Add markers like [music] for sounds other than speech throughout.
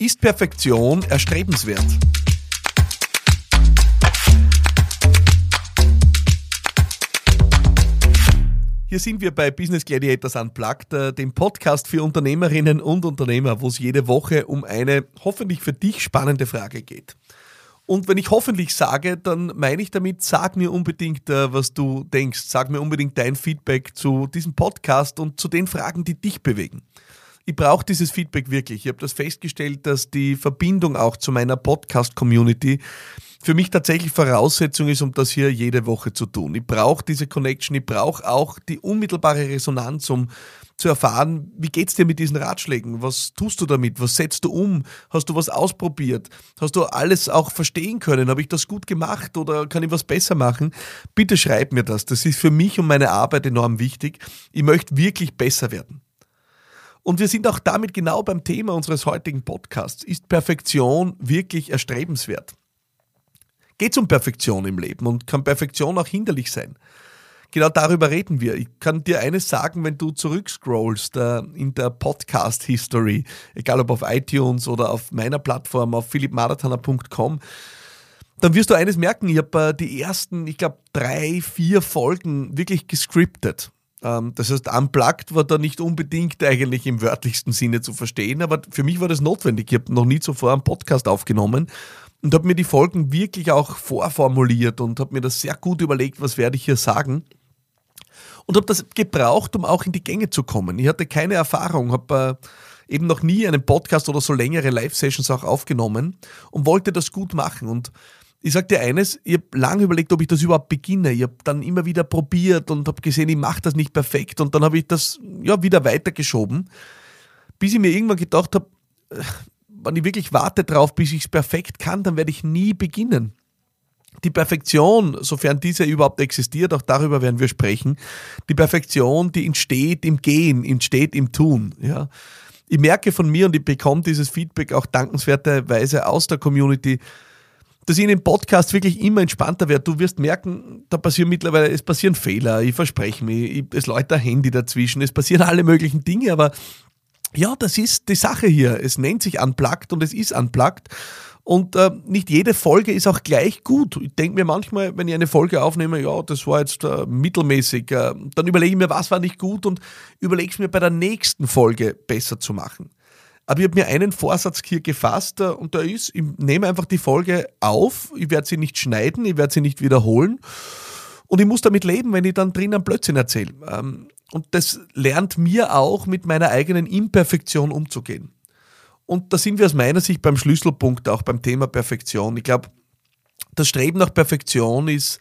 Ist Perfektion erstrebenswert? Hier sind wir bei Business Gladiators Unplugged, äh, dem Podcast für Unternehmerinnen und Unternehmer, wo es jede Woche um eine hoffentlich für dich spannende Frage geht. Und wenn ich hoffentlich sage, dann meine ich damit, sag mir unbedingt, äh, was du denkst. Sag mir unbedingt dein Feedback zu diesem Podcast und zu den Fragen, die dich bewegen ich brauche dieses Feedback wirklich. Ich habe das festgestellt, dass die Verbindung auch zu meiner Podcast-Community für mich tatsächlich Voraussetzung ist, um das hier jede Woche zu tun. Ich brauche diese Connection, ich brauche auch die unmittelbare Resonanz, um zu erfahren, wie geht's dir mit diesen Ratschlägen? Was tust du damit? Was setzt du um? Hast du was ausprobiert? Hast du alles auch verstehen können? Habe ich das gut gemacht oder kann ich was besser machen? Bitte schreib mir das. Das ist für mich und meine Arbeit enorm wichtig. Ich möchte wirklich besser werden. Und wir sind auch damit genau beim Thema unseres heutigen Podcasts. Ist Perfektion wirklich erstrebenswert? Geht es um Perfektion im Leben und kann Perfektion auch hinderlich sein? Genau darüber reden wir. Ich kann dir eines sagen, wenn du zurückscrollst äh, in der Podcast-History, egal ob auf iTunes oder auf meiner Plattform, auf philippmarathoner.com, dann wirst du eines merken, ich habe äh, die ersten, ich glaube, drei, vier Folgen wirklich gescriptet. Ähm, das heißt, unplugged war da nicht unbedingt eigentlich im wörtlichsten Sinne zu verstehen, aber für mich war das notwendig. Ich habe noch nie zuvor einen Podcast aufgenommen und habe mir die Folgen wirklich auch vorformuliert und habe mir das sehr gut überlegt, was werde ich hier sagen. Und habe das gebraucht, um auch in die Gänge zu kommen. Ich hatte keine Erfahrung, habe äh, eben noch nie einen Podcast oder so längere Live-Sessions auch aufgenommen und wollte das gut machen. Und ich sag dir eines, ich habe lange überlegt, ob ich das überhaupt beginne. Ich habe dann immer wieder probiert und habe gesehen, ich mache das nicht perfekt. Und dann habe ich das ja wieder weitergeschoben, bis ich mir irgendwann gedacht habe, äh, wenn ich wirklich warte drauf, bis ich es perfekt kann, dann werde ich nie beginnen. Die Perfektion, sofern diese überhaupt existiert, auch darüber werden wir sprechen, die Perfektion, die entsteht im Gehen, entsteht im Tun. Ja. Ich merke von mir und ich bekomme dieses Feedback auch dankenswerterweise aus der Community, dass ich in dem Podcast wirklich immer entspannter werde. Du wirst merken, da passieren mittlerweile, es passieren Fehler, ich verspreche mich, ich, es läuft ein Handy dazwischen, es passieren alle möglichen Dinge, aber ja, das ist die Sache hier. Es nennt sich Unplugged und es ist Unplugged. Und äh, nicht jede Folge ist auch gleich gut. Ich denke mir manchmal, wenn ich eine Folge aufnehme, ja, das war jetzt äh, mittelmäßig, äh, dann überlege ich mir, was war nicht gut und überlege es mir bei der nächsten Folge besser zu machen. Aber ich habe mir einen Vorsatz hier gefasst äh, und da ist, ich nehme einfach die Folge auf, ich werde sie nicht schneiden, ich werde sie nicht wiederholen und ich muss damit leben, wenn ich dann drinnen Blödsinn erzähle. Ähm, und das lernt mir auch, mit meiner eigenen Imperfektion umzugehen. Und da sind wir aus meiner Sicht beim Schlüsselpunkt, auch beim Thema Perfektion. Ich glaube, das Streben nach Perfektion ist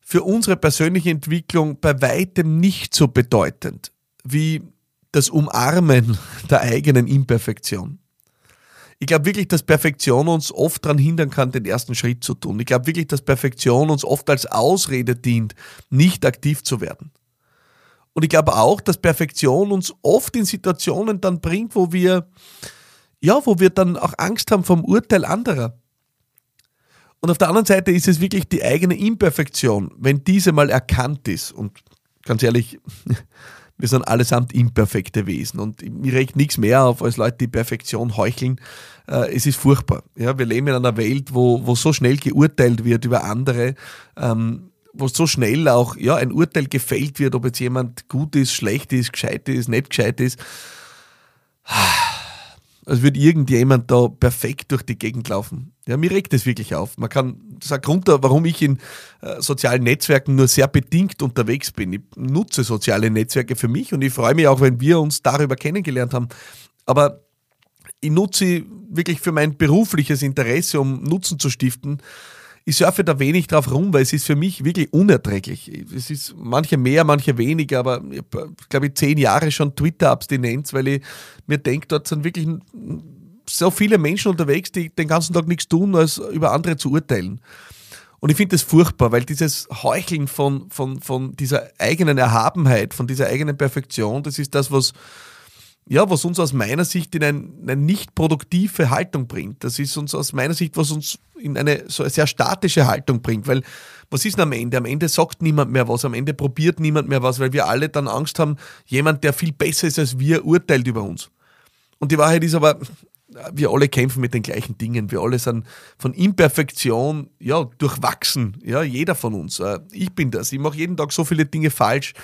für unsere persönliche Entwicklung bei weitem nicht so bedeutend wie das Umarmen der eigenen Imperfektion. Ich glaube wirklich, dass Perfektion uns oft daran hindern kann, den ersten Schritt zu tun. Ich glaube wirklich, dass Perfektion uns oft als Ausrede dient, nicht aktiv zu werden. Und ich glaube auch, dass Perfektion uns oft in Situationen dann bringt, wo wir, ja, wo wir dann auch Angst haben vom Urteil anderer. Und auf der anderen Seite ist es wirklich die eigene Imperfektion, wenn diese mal erkannt ist. Und ganz ehrlich, [laughs] wir sind allesamt imperfekte Wesen und mir regt nichts mehr auf als Leute, die Perfektion heucheln. Äh, es ist furchtbar. Ja, wir leben in einer Welt, wo, wo so schnell geurteilt wird über andere, ähm, wo so schnell auch ja, ein Urteil gefällt wird, ob jetzt jemand gut ist, schlecht ist, gescheit ist, nicht gescheit ist als würde irgendjemand da perfekt durch die Gegend laufen. Ja, mir regt das wirklich auf. Man kann, das ist ein Grund, warum ich in äh, sozialen Netzwerken nur sehr bedingt unterwegs bin. Ich nutze soziale Netzwerke für mich und ich freue mich auch, wenn wir uns darüber kennengelernt haben. Aber ich nutze sie wirklich für mein berufliches Interesse, um Nutzen zu stiften ich surfe da wenig drauf rum, weil es ist für mich wirklich unerträglich. Es ist manche mehr, manche weniger, aber ich glaube ich, zehn Jahre schon Twitter-Abstinenz, weil ich mir denke, dort sind wirklich so viele Menschen unterwegs, die den ganzen Tag nichts tun, als über andere zu urteilen. Und ich finde das furchtbar, weil dieses Heucheln von, von, von dieser eigenen Erhabenheit, von dieser eigenen Perfektion, das ist das, was ja, was uns aus meiner Sicht in ein, eine nicht produktive Haltung bringt. Das ist uns aus meiner Sicht, was uns in eine so eine sehr statische Haltung bringt, weil was ist denn am Ende? Am Ende sagt niemand mehr was, am Ende probiert niemand mehr was, weil wir alle dann Angst haben, jemand, der viel besser ist als wir, urteilt über uns. Und die Wahrheit ist aber, wir alle kämpfen mit den gleichen Dingen. Wir alle sind von Imperfektion ja, durchwachsen. Ja, jeder von uns. Äh, ich bin das. Ich mache jeden Tag so viele Dinge falsch.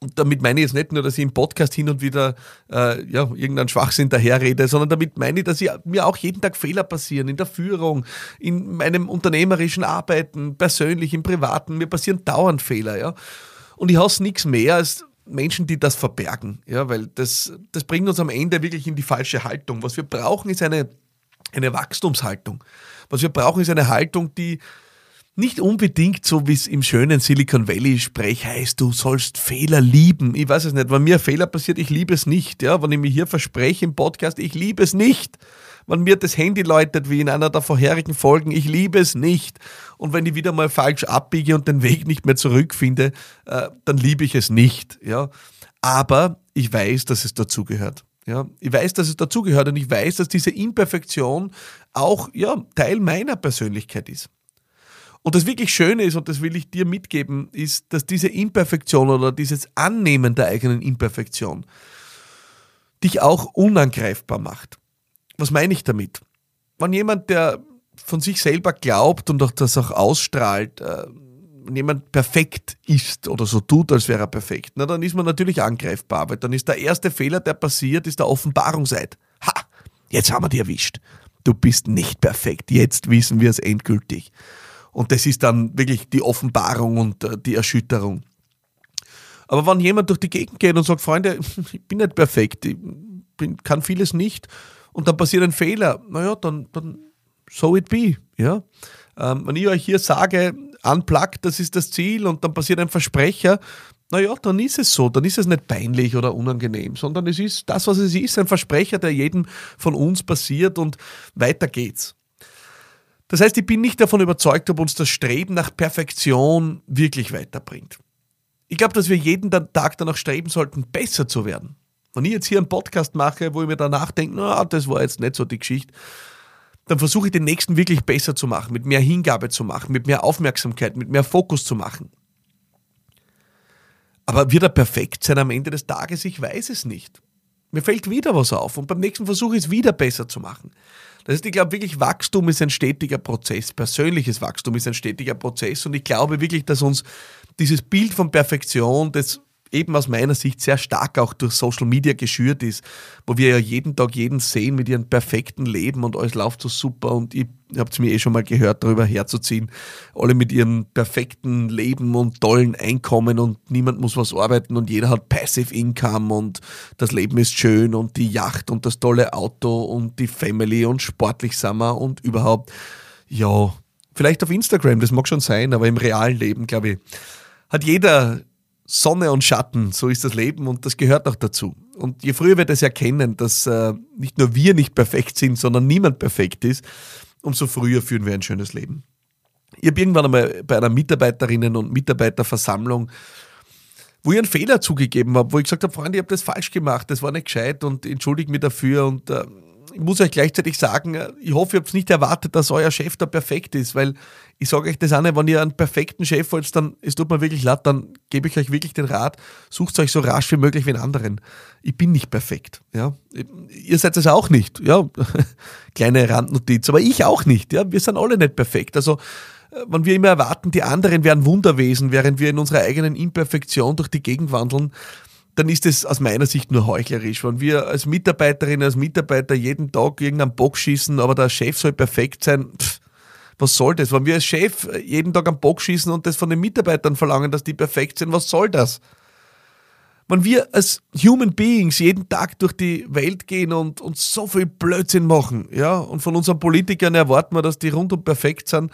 Und damit meine ich jetzt nicht nur, dass ich im Podcast hin und wieder äh, ja, irgendeinen Schwachsinn daherrede, sondern damit meine ich, dass ich, mir auch jeden Tag Fehler passieren in der Führung, in meinem unternehmerischen Arbeiten, persönlich, im Privaten. Mir passieren dauernd Fehler. Ja? Und ich hasse nichts mehr als Menschen, die das verbergen, ja, weil das, das bringt uns am Ende wirklich in die falsche Haltung. Was wir brauchen, ist eine, eine Wachstumshaltung. Was wir brauchen, ist eine Haltung, die nicht unbedingt so, wie es im schönen Silicon Valley Sprech heißt, du sollst Fehler lieben. Ich weiß es nicht, wenn mir ein Fehler passiert, ich liebe es nicht. Ja, wenn ich mir hier verspreche im Podcast, ich liebe es nicht wenn mir das Handy läutet, wie in einer der vorherigen Folgen, ich liebe es nicht. Und wenn ich wieder mal falsch abbiege und den Weg nicht mehr zurückfinde, äh, dann liebe ich es nicht. Ja? Aber ich weiß, dass es dazugehört. Ja, ich weiß, dass es dazugehört und ich weiß, dass diese Imperfektion auch ja, Teil meiner Persönlichkeit ist. Und das wirklich Schöne ist, und das will ich dir mitgeben, ist, dass diese Imperfektion oder dieses Annehmen der eigenen Imperfektion dich auch unangreifbar macht. Was meine ich damit? Wenn jemand, der von sich selber glaubt und auch das auch ausstrahlt, äh, wenn jemand perfekt ist oder so tut, als wäre er perfekt, na, dann ist man natürlich angreifbar, weil dann ist der erste Fehler, der passiert, ist der Offenbarungseid. Ha, jetzt haben wir dich erwischt. Du bist nicht perfekt. Jetzt wissen wir es endgültig. Und das ist dann wirklich die Offenbarung und äh, die Erschütterung. Aber wenn jemand durch die Gegend geht und sagt, Freunde, [laughs] ich bin nicht perfekt, ich bin, kann vieles nicht, und dann passiert ein Fehler, naja, dann, dann so it be. Ja? Ähm, wenn ich euch hier sage, unplugged, das ist das Ziel und dann passiert ein Versprecher, naja, dann ist es so, dann ist es nicht peinlich oder unangenehm, sondern es ist das, was es ist, ein Versprecher, der jedem von uns passiert und weiter geht's. Das heißt, ich bin nicht davon überzeugt, ob uns das Streben nach Perfektion wirklich weiterbringt. Ich glaube, dass wir jeden Tag danach streben sollten, besser zu werden. Wenn ich jetzt hier einen Podcast mache, wo ich mir danach denke, na, das war jetzt nicht so die Geschichte, dann versuche ich den nächsten wirklich besser zu machen, mit mehr Hingabe zu machen, mit mehr Aufmerksamkeit, mit mehr Fokus zu machen. Aber wird er perfekt sein am Ende des Tages? Ich weiß es nicht. Mir fällt wieder was auf und beim nächsten Versuch ist wieder besser zu machen. Das heißt, ich glaube wirklich, Wachstum ist ein stetiger Prozess. Persönliches Wachstum ist ein stetiger Prozess und ich glaube wirklich, dass uns dieses Bild von Perfektion, das eben aus meiner Sicht sehr stark auch durch Social Media geschürt ist, wo wir ja jeden Tag jeden sehen mit ihrem perfekten Leben und alles läuft so super und ich habt es mir eh schon mal gehört, darüber herzuziehen, alle mit ihrem perfekten Leben und tollen Einkommen und niemand muss was arbeiten und jeder hat Passive Income und das Leben ist schön und die Yacht und das tolle Auto und die Family und sportlich sind wir und überhaupt, ja, vielleicht auf Instagram, das mag schon sein, aber im realen Leben, glaube ich, hat jeder Sonne und Schatten, so ist das Leben und das gehört auch dazu. Und je früher wir das erkennen, dass äh, nicht nur wir nicht perfekt sind, sondern niemand perfekt ist, umso früher führen wir ein schönes Leben. Ich habe irgendwann einmal bei einer Mitarbeiterinnen- und Mitarbeiterversammlung, wo ich einen Fehler zugegeben habe, wo ich gesagt habe, Freunde, ich habe das falsch gemacht, das war nicht gescheit und entschuldige mich dafür und äh, ich muss euch gleichzeitig sagen, äh, ich hoffe, ihr habt nicht erwartet, dass euer Chef da perfekt ist, weil ich sage euch das nicht, wenn ihr einen perfekten Chef wollt, dann, es tut mir wirklich leid, dann gebe ich euch wirklich den Rat, sucht euch so rasch wie möglich wie einen anderen. Ich bin nicht perfekt, ja. Ihr seid es auch nicht, ja. [laughs] Kleine Randnotiz, aber ich auch nicht, ja. Wir sind alle nicht perfekt. Also, äh, wenn wir immer erwarten, die anderen wären Wunderwesen, während wir in unserer eigenen Imperfektion durch die Gegend wandeln, dann ist es aus meiner Sicht nur heuchlerisch. Wenn wir als Mitarbeiterin, als Mitarbeiter jeden Tag irgendeinen Bock schießen, aber der Chef soll perfekt sein, pff, was soll das? Wenn wir als Chef jeden Tag am Bock schießen und das von den Mitarbeitern verlangen, dass die perfekt sind, was soll das? Wenn wir als Human Beings jeden Tag durch die Welt gehen und, und so viel Blödsinn machen, ja, und von unseren Politikern erwarten wir, dass die rundum perfekt sind,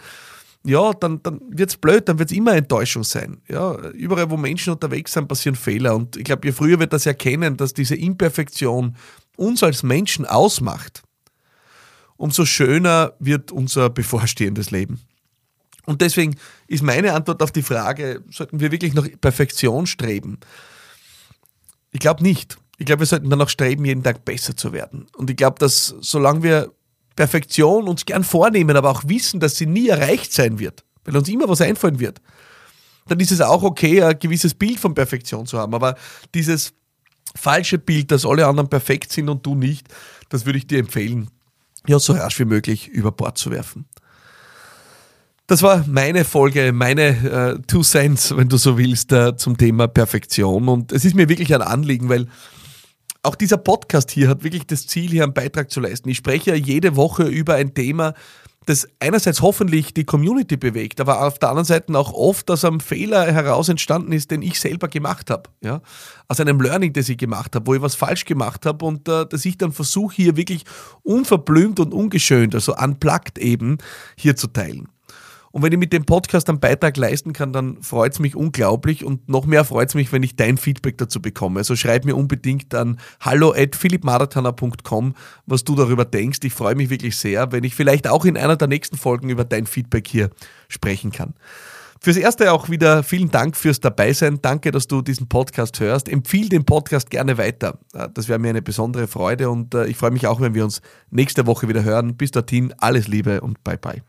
ja, dann, dann wird es blöd, dann wird es immer Enttäuschung sein. Ja, überall, wo Menschen unterwegs sind, passieren Fehler. Und ich glaube, je früher wir das erkennen, dass diese Imperfektion uns als Menschen ausmacht, umso schöner wird unser bevorstehendes Leben. Und deswegen ist meine Antwort auf die Frage, sollten wir wirklich nach Perfektion streben? Ich glaube nicht. Ich glaube, wir sollten danach streben, jeden Tag besser zu werden. Und ich glaube, dass solange wir Perfektion uns gern vornehmen, aber auch wissen, dass sie nie erreicht sein wird, weil uns immer was einfallen wird, dann ist es auch okay, ein gewisses Bild von Perfektion zu haben. Aber dieses falsche Bild, dass alle anderen perfekt sind und du nicht, das würde ich dir empfehlen, ja, so rasch wie möglich über Bord zu werfen. Das war meine Folge, meine äh, Two Cents, wenn du so willst, äh, zum Thema Perfektion. Und es ist mir wirklich ein Anliegen, weil auch dieser Podcast hier hat wirklich das Ziel, hier einen Beitrag zu leisten. Ich spreche ja jede Woche über ein Thema, das einerseits hoffentlich die Community bewegt, aber auf der anderen Seite auch oft aus einem Fehler heraus entstanden ist, den ich selber gemacht habe. Ja? Aus einem Learning, das ich gemacht habe, wo ich was falsch gemacht habe und äh, dass ich dann versuche, hier wirklich unverblümt und ungeschönt, also unplugged eben, hier zu teilen. Und wenn ich mit dem Podcast einen Beitrag leisten kann, dann freut es mich unglaublich und noch mehr freut es mich, wenn ich dein Feedback dazu bekomme. Also schreib mir unbedingt an hallo at philippmarathoner.com, was du darüber denkst. Ich freue mich wirklich sehr, wenn ich vielleicht auch in einer der nächsten Folgen über dein Feedback hier sprechen kann. Fürs Erste auch wieder vielen Dank fürs Dabeisein. Danke, dass du diesen Podcast hörst. Empfiehl den Podcast gerne weiter. Das wäre mir eine besondere Freude und äh, ich freue mich auch, wenn wir uns nächste Woche wieder hören. Bis dorthin, alles Liebe und bye bye.